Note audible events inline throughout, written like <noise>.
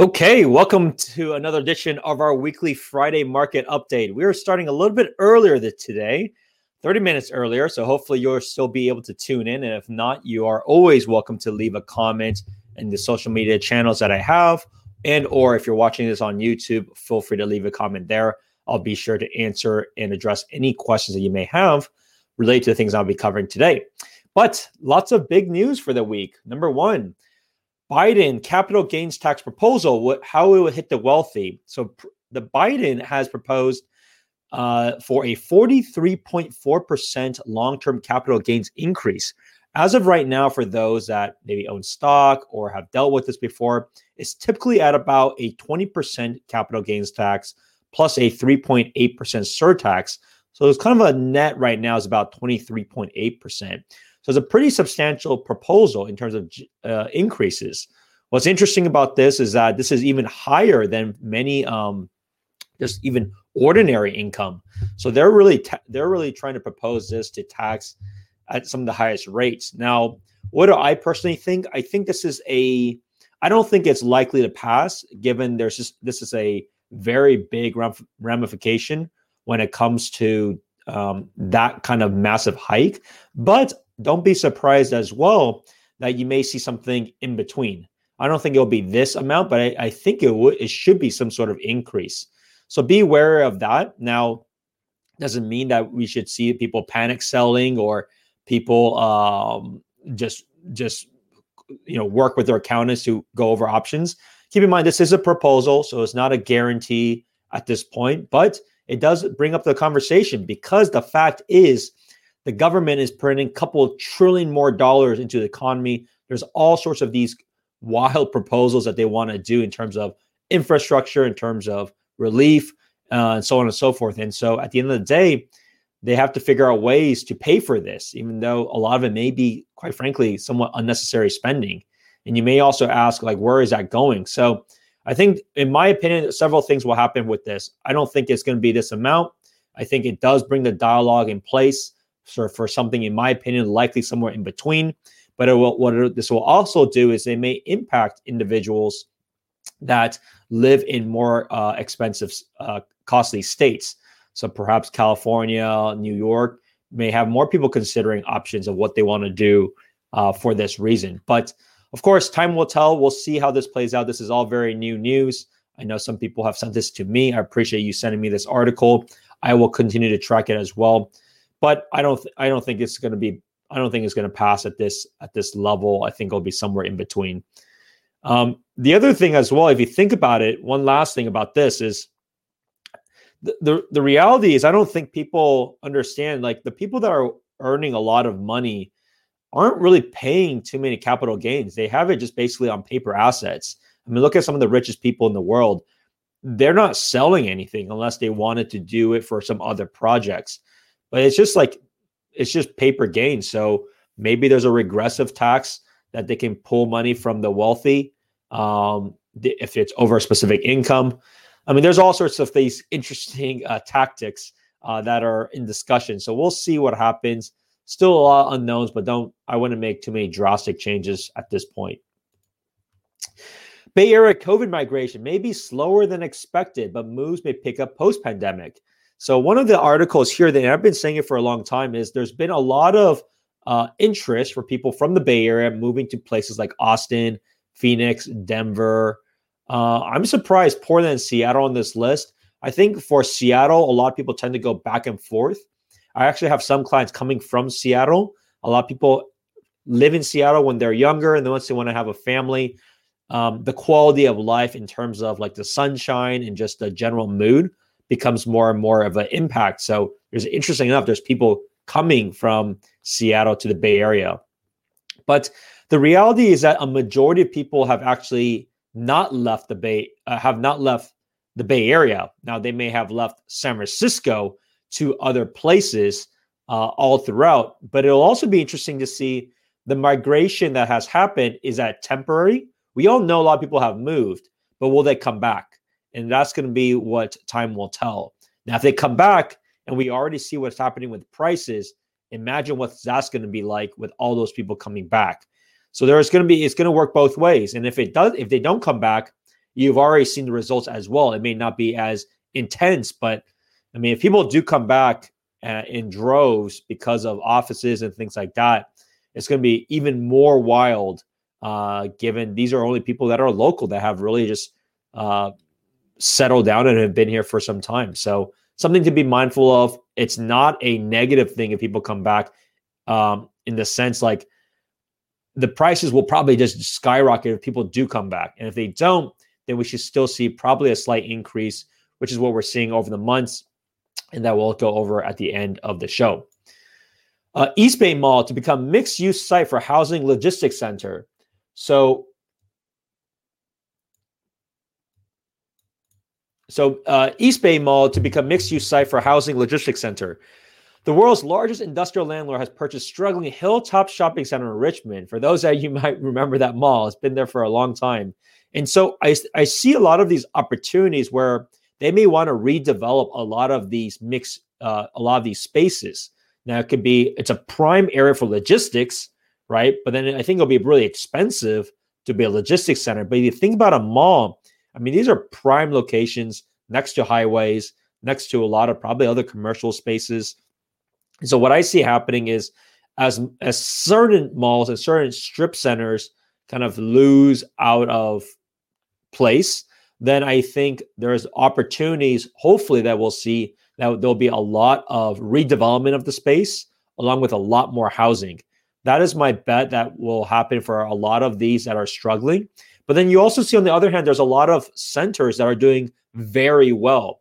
Okay, welcome to another edition of our weekly Friday market update. We are starting a little bit earlier today, 30 minutes earlier. So hopefully you'll still be able to tune in. And if not, you are always welcome to leave a comment in the social media channels that I have. And or if you're watching this on YouTube, feel free to leave a comment there. I'll be sure to answer and address any questions that you may have related to the things I'll be covering today. But lots of big news for the week. Number one, Biden capital gains tax proposal, what, how it would hit the wealthy. So pr- the Biden has proposed uh, for a 43.4% long-term capital gains increase. As of right now, for those that maybe own stock or have dealt with this before, it's typically at about a 20% capital gains tax plus a 3.8% surtax. So it's kind of a net right now is about 23.8%. So it's a pretty substantial proposal in terms of uh, increases. What's interesting about this is that this is even higher than many um, just even ordinary income. So they're really ta- they're really trying to propose this to tax at some of the highest rates. Now, what do I personally think? I think this is a I don't think it's likely to pass given there's just this is a very big ramification when it comes to um, that kind of massive hike. But don't be surprised as well that you may see something in between. I don't think it'll be this amount, but I, I think it would it should be some sort of increase. So be aware of that. Now, doesn't mean that we should see people panic selling or people um, just just you know work with their accountants to go over options. Keep in mind this is a proposal, so it's not a guarantee at this point, but it does bring up the conversation because the fact is the government is printing a couple trillion more dollars into the economy. There's all sorts of these wild proposals that they want to do in terms of infrastructure, in terms of relief, uh, and so on and so forth. And so at the end of the day, they have to figure out ways to pay for this, even though a lot of it may be, quite frankly, somewhat unnecessary spending. And you may also ask, like, where is that going? So I think, in my opinion, several things will happen with this. I don't think it's going to be this amount. I think it does bring the dialogue in place for, for something, in my opinion, likely somewhere in between. But it will, what this will also do is it may impact individuals that live in more uh, expensive, uh, costly states. So perhaps California, New York may have more people considering options of what they want to do uh, for this reason. But of course, time will tell. We'll see how this plays out. This is all very new news. I know some people have sent this to me. I appreciate you sending me this article. I will continue to track it as well but I don't th- I don't think it's going to be I don't think it's going to pass at this at this level. I think it'll be somewhere in between. Um, the other thing as well, if you think about it, one last thing about this is the, the the reality is I don't think people understand like the people that are earning a lot of money aren't really paying too many capital gains. They have it just basically on paper assets. I mean, look at some of the richest people in the world. They're not selling anything unless they wanted to do it for some other projects. But it's just like it's just paper gain. So maybe there's a regressive tax that they can pull money from the wealthy um, if it's over a specific income. I mean, there's all sorts of these interesting uh, tactics uh, that are in discussion. So we'll see what happens. Still a lot of unknowns, but don't I wouldn't make too many drastic changes at this point. Bay Area COVID migration may be slower than expected, but moves may pick up post pandemic. So one of the articles here that I've been saying it for a long time is there's been a lot of uh, interest for people from the Bay Area moving to places like Austin, Phoenix, Denver. Uh, I'm surprised Portland and Seattle on this list. I think for Seattle, a lot of people tend to go back and forth. I actually have some clients coming from Seattle. A lot of people live in Seattle when they're younger, and then once they want to have a family, um, the quality of life in terms of like the sunshine and just the general mood becomes more and more of an impact. So there's interesting enough, there's people coming from Seattle to the Bay Area. But the reality is that a majority of people have actually not left the Bay, uh, have not left the Bay Area. Now they may have left San Francisco to other places uh, all throughout, but it'll also be interesting to see the migration that has happened. Is that temporary? We all know a lot of people have moved, but will they come back? And that's going to be what time will tell. Now, if they come back and we already see what's happening with prices, imagine what that's going to be like with all those people coming back. So there's going to be it's going to work both ways. And if it does, if they don't come back, you've already seen the results as well. It may not be as intense, but I mean, if people do come back uh, in droves because of offices and things like that, it's going to be even more wild. Uh, given these are only people that are local that have really just uh, settled down and have been here for some time. So something to be mindful of. It's not a negative thing if people come back, um, in the sense like the prices will probably just skyrocket if people do come back, and if they don't, then we should still see probably a slight increase, which is what we're seeing over the months, and that we'll go over at the end of the show. Uh, East Bay Mall to become mixed use site for housing logistics center. So So, uh, East Bay Mall to become mixed-use site for housing logistics center. The world's largest industrial landlord has purchased struggling Hilltop Shopping Center in Richmond. For those that you <laughs> might remember that mall, it's been there for a long time. And so I, I see a lot of these opportunities where they may want to redevelop a lot of these mixed, uh, a lot of these spaces. Now it could be it's a prime area for logistics, right? But then I think it'll be really expensive to be a logistics center. But if you think about a mall, I mean, these are prime locations next to highways, next to a lot of probably other commercial spaces. So what I see happening is as as certain malls and certain strip centers kind of lose out of place, then I think there's opportunities, hopefully, that we'll see that there'll be a lot of redevelopment of the space along with a lot more housing. That is my bet that will happen for a lot of these that are struggling. But then you also see, on the other hand, there's a lot of centers that are doing very well.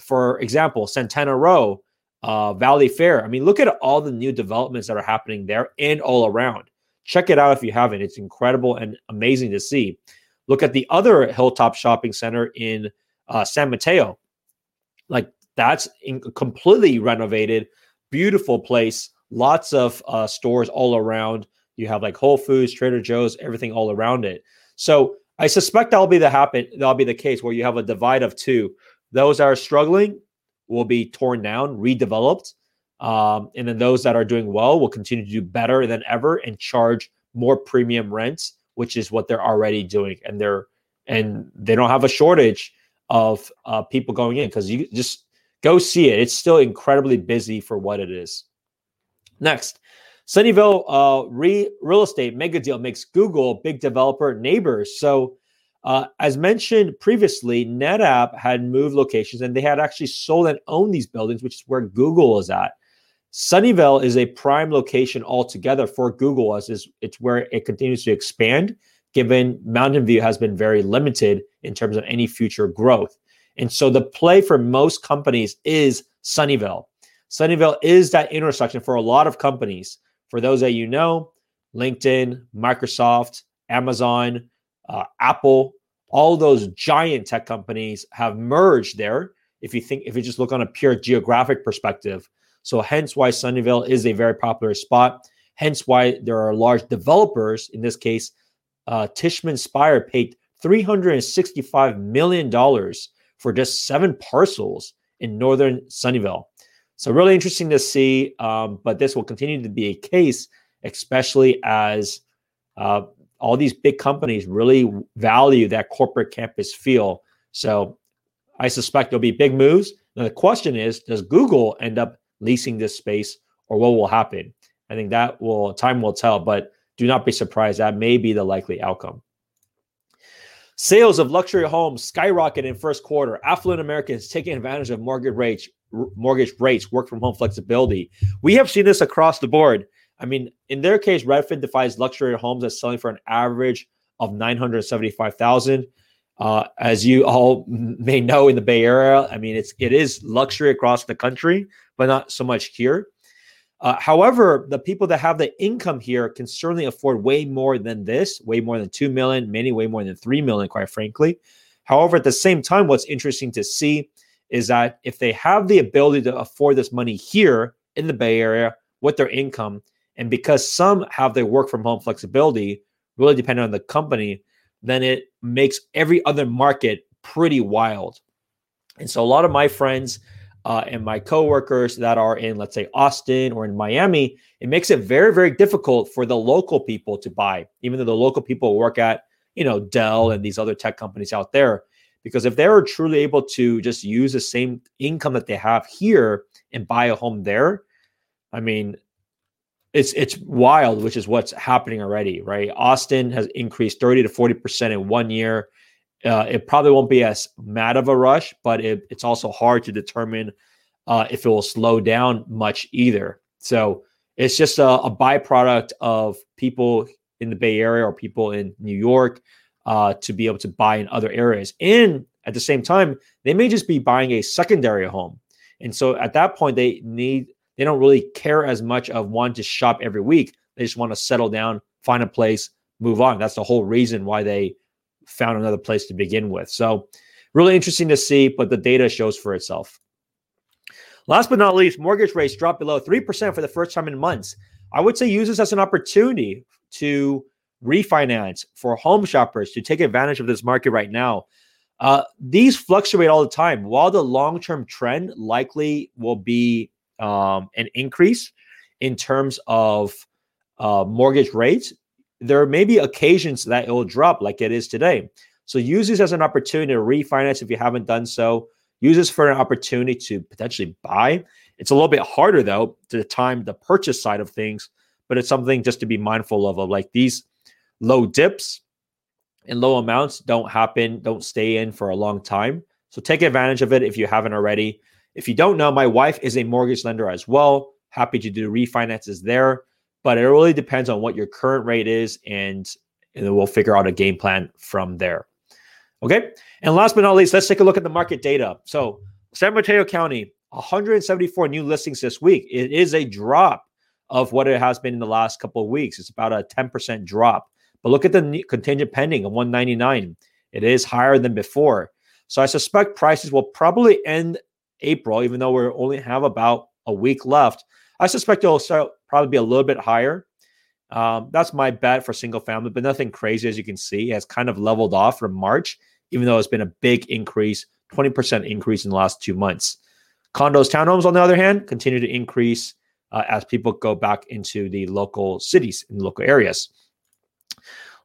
For example, Santana Row, uh, Valley Fair. I mean, look at all the new developments that are happening there and all around. Check it out if you haven't. It's incredible and amazing to see. Look at the other Hilltop Shopping Center in uh, San Mateo. Like that's in, completely renovated, beautiful place. Lots of uh, stores all around. You have like Whole Foods, Trader Joe's, everything all around it. So I suspect that'll be the happen. That'll be the case where you have a divide of two. Those that are struggling will be torn down, redeveloped, um, and then those that are doing well will continue to do better than ever and charge more premium rents, which is what they're already doing, and they're and they don't have a shortage of uh, people going in because you just go see it. It's still incredibly busy for what it is. Next, Sunnyvale uh, re- real estate mega deal makes Google big developer neighbors. So, uh, as mentioned previously, NetApp had moved locations and they had actually sold and owned these buildings, which is where Google is at. Sunnyvale is a prime location altogether for Google, as is it's where it continues to expand. Given Mountain View has been very limited in terms of any future growth, and so the play for most companies is Sunnyvale. Sunnyvale is that intersection for a lot of companies for those that you know, LinkedIn, Microsoft, Amazon, uh, Apple, all those giant tech companies have merged there. If you think, if you just look on a pure geographic perspective, so hence why Sunnyvale is a very popular spot. Hence why there are large developers. In this case, uh, Tishman Speyer paid $365 million for just seven parcels in northern Sunnyvale. So really interesting to see, um, but this will continue to be a case, especially as uh, all these big companies really value that corporate campus feel. So I suspect there'll be big moves. Now the question is, does Google end up leasing this space, or what will happen? I think that will time will tell, but do not be surprised. That may be the likely outcome. Sales of luxury homes skyrocket in first quarter. Affluent Americans taking advantage of mortgage rates, mortgage rates, work from home flexibility. We have seen this across the board. I mean, in their case, Redfin defines luxury homes as selling for an average of 975,000. Uh, as you all <laughs> may know in the Bay Area, I mean, it's it is luxury across the country, but not so much here. Uh, however, the people that have the income here can certainly afford way more than this, way more than two million, many way more than three million, quite frankly. However, at the same time, what's interesting to see is that if they have the ability to afford this money here in the Bay Area with their income, and because some have their work from home flexibility, really depending on the company, then it makes every other market pretty wild. And so a lot of my friends uh, and my coworkers that are in, let's say, Austin or in Miami, it makes it very, very difficult for the local people to buy, even though the local people work at you know, Dell and these other tech companies out there. Because if they're truly able to just use the same income that they have here and buy a home there, I mean, it's it's wild, which is what's happening already, right? Austin has increased 30 to 40% in one year. Uh, it probably won't be as mad of a rush, but it, it's also hard to determine uh, if it will slow down much either. So it's just a, a, byproduct of people in the Bay Area or people in New York uh, to be able to buy in other areas. And at the same time, they may just be buying a secondary home. And so at that point, they need they don't really care as much of wanting to shop every week. They just want to settle down, find a place, move on. That's the whole reason why they found another place to begin with. So, really interesting to see, but the data shows for itself. Last but not least, mortgage rates dropped below 3% for the first time in months. I would say use this as an opportunity to refinance for home shoppers to take advantage of this market right now. Uh, these fluctuate all the time. While the long term trend likely will be um, an increase in terms of uh, mortgage rates, there may be occasions that it will drop like it is today. So use this as an opportunity to refinance if you haven't done so. Use this for an opportunity to potentially buy. It's a little bit harder though to time the purchase side of things, but it's something just to be mindful of. Of like these low dips and low amounts don't happen, don't stay in for a long time. So take advantage of it if you haven't already. If you don't know, my wife is a mortgage lender as well. Happy to do refinances there, but it really depends on what your current rate is, and, and then we'll figure out a game plan from there. Okay. And last but not least, let's take a look at the market data. So, San Mateo County, 174 new listings this week. It is a drop of what it has been in the last couple of weeks. It's about a 10% drop. But look at the contingent pending of 199. It is higher than before. So I suspect prices will probably end April, even though we only have about a week left. I suspect it'll start, probably be a little bit higher. Um, that's my bet for single family, but nothing crazy as you can see. It has kind of leveled off from March, even though it's been a big increase, 20% increase in the last two months. Condos, townhomes, on the other hand, continue to increase uh, as people go back into the local cities and local areas.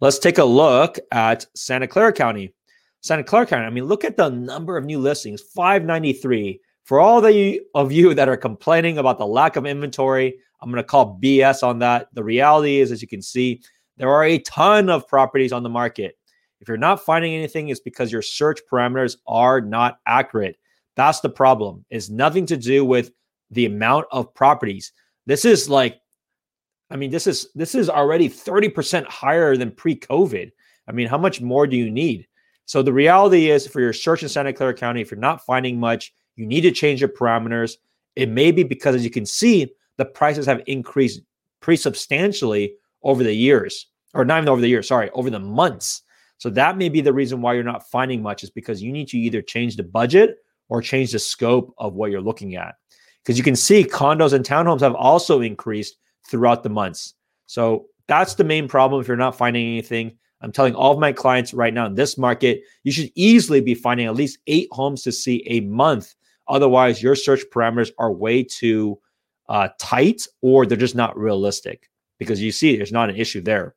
Let's take a look at Santa Clara County. Santa Clara County, I mean, look at the number of new listings 593. For all the, of you that are complaining about the lack of inventory, I'm going to call BS on that. The reality is, as you can see, there are a ton of properties on the market. If you're not finding anything, it's because your search parameters are not accurate. That's the problem. It's nothing to do with the amount of properties. This is like, I mean, this is this is already 30% higher than pre-COVID. I mean, how much more do you need? So the reality is for your search in Santa Clara County, if you're not finding much, you need to change your parameters. It may be because, as you can see, the prices have increased pretty substantially over the years, or not even over the years, sorry, over the months. So that may be the reason why you're not finding much is because you need to either change the budget or change the scope of what you're looking at. Because you can see condos and townhomes have also increased throughout the months. So that's the main problem if you're not finding anything. I'm telling all of my clients right now in this market, you should easily be finding at least eight homes to see a month. Otherwise, your search parameters are way too uh, tight or they're just not realistic because you see there's not an issue there.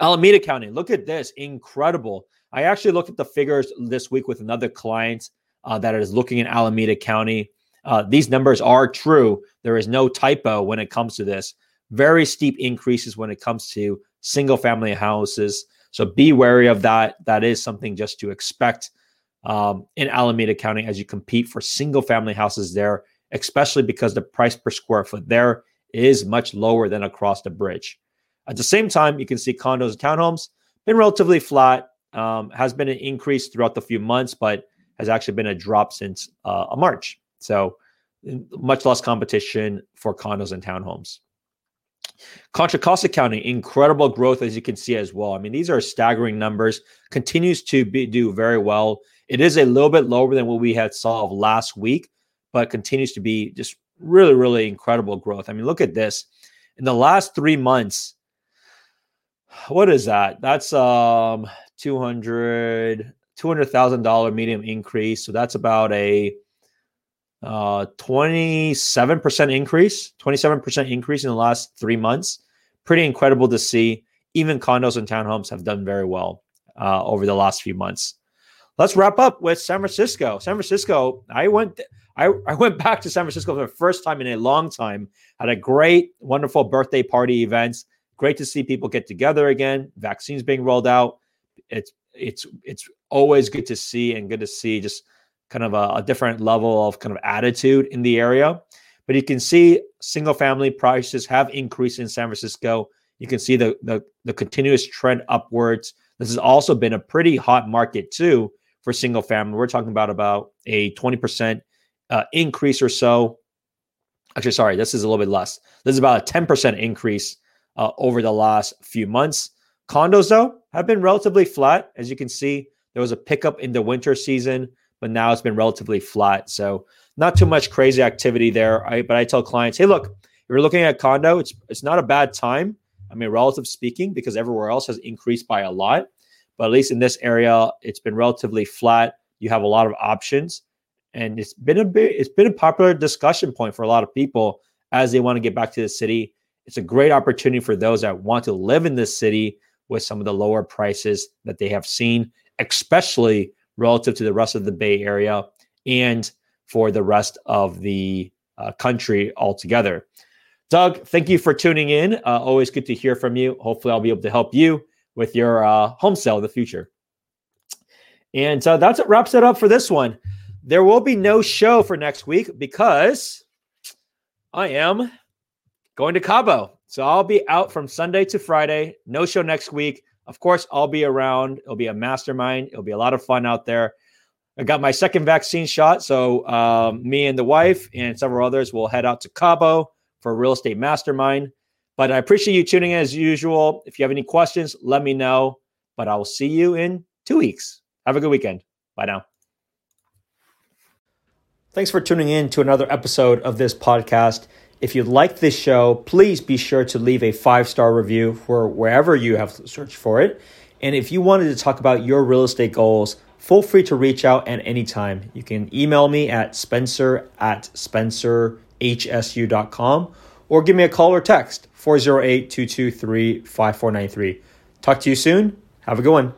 Alameda County, look at this. Incredible. I actually looked at the figures this week with another client uh, that is looking in Alameda County. Uh, these numbers are true. There is no typo when it comes to this. Very steep increases when it comes to single family houses. So be wary of that. That is something just to expect um, in Alameda County as you compete for single family houses there, especially because the price per square foot there is much lower than across the bridge. At the same time, you can see condos and townhomes been relatively flat. Um, has been an increase throughout the few months, but has actually been a drop since uh, March. So much less competition for condos and townhomes. Contra Costa County, incredible growth as you can see as well. I mean, these are staggering numbers. Continues to be, do very well. It is a little bit lower than what we had saw of last week, but continues to be just really, really incredible growth. I mean, look at this. In the last three months, what is that? That's um 200 $200,000 medium increase. So that's about a uh, 27% increase, 27% increase in the last three months. Pretty incredible to see. even condos and townhomes have done very well uh, over the last few months. Let's wrap up with San Francisco. San Francisco, I went. I, I went back to San Francisco for the first time in a long time. Had a great, wonderful birthday party events. Great to see people get together again. Vaccines being rolled out. It's it's it's always good to see and good to see just kind of a, a different level of kind of attitude in the area. But you can see single family prices have increased in San Francisco. You can see the, the, the continuous trend upwards. This has also been a pretty hot market too for single family. We're talking about about a 20% uh, increase or so. Actually, sorry, this is a little bit less. This is about a 10% increase uh, over the last few months. Condos, though, have been relatively flat. As you can see, there was a pickup in the winter season, but now it's been relatively flat. So, not too much crazy activity there. I, but I tell clients, hey, look, if you're looking at condo, it's it's not a bad time. I mean, relative speaking, because everywhere else has increased by a lot. But at least in this area, it's been relatively flat. You have a lot of options, and it's been a bit, it's been a popular discussion point for a lot of people as they want to get back to the city. It's a great opportunity for those that want to live in this city with some of the lower prices that they have seen, especially relative to the rest of the Bay Area and for the rest of the uh, country altogether. Doug, thank you for tuning in. Uh, always good to hear from you. Hopefully, I'll be able to help you with your uh, home sale in the future. And uh, that's what wraps it up for this one. There will be no show for next week because I am going to Cabo. So I'll be out from Sunday to Friday. No show next week. Of course, I'll be around. It'll be a mastermind. It'll be a lot of fun out there. I got my second vaccine shot. So um, me and the wife and several others will head out to Cabo for a real estate mastermind. But I appreciate you tuning in as usual. If you have any questions, let me know. But I will see you in two weeks. Have a good weekend. Bye now. Thanks for tuning in to another episode of this podcast. If you like this show, please be sure to leave a five star review for wherever you have searched for it. And if you wanted to talk about your real estate goals, feel free to reach out at any time. You can email me at spencer at spencerhsu.com or give me a call or text 408 223 5493. Talk to you soon. Have a good one.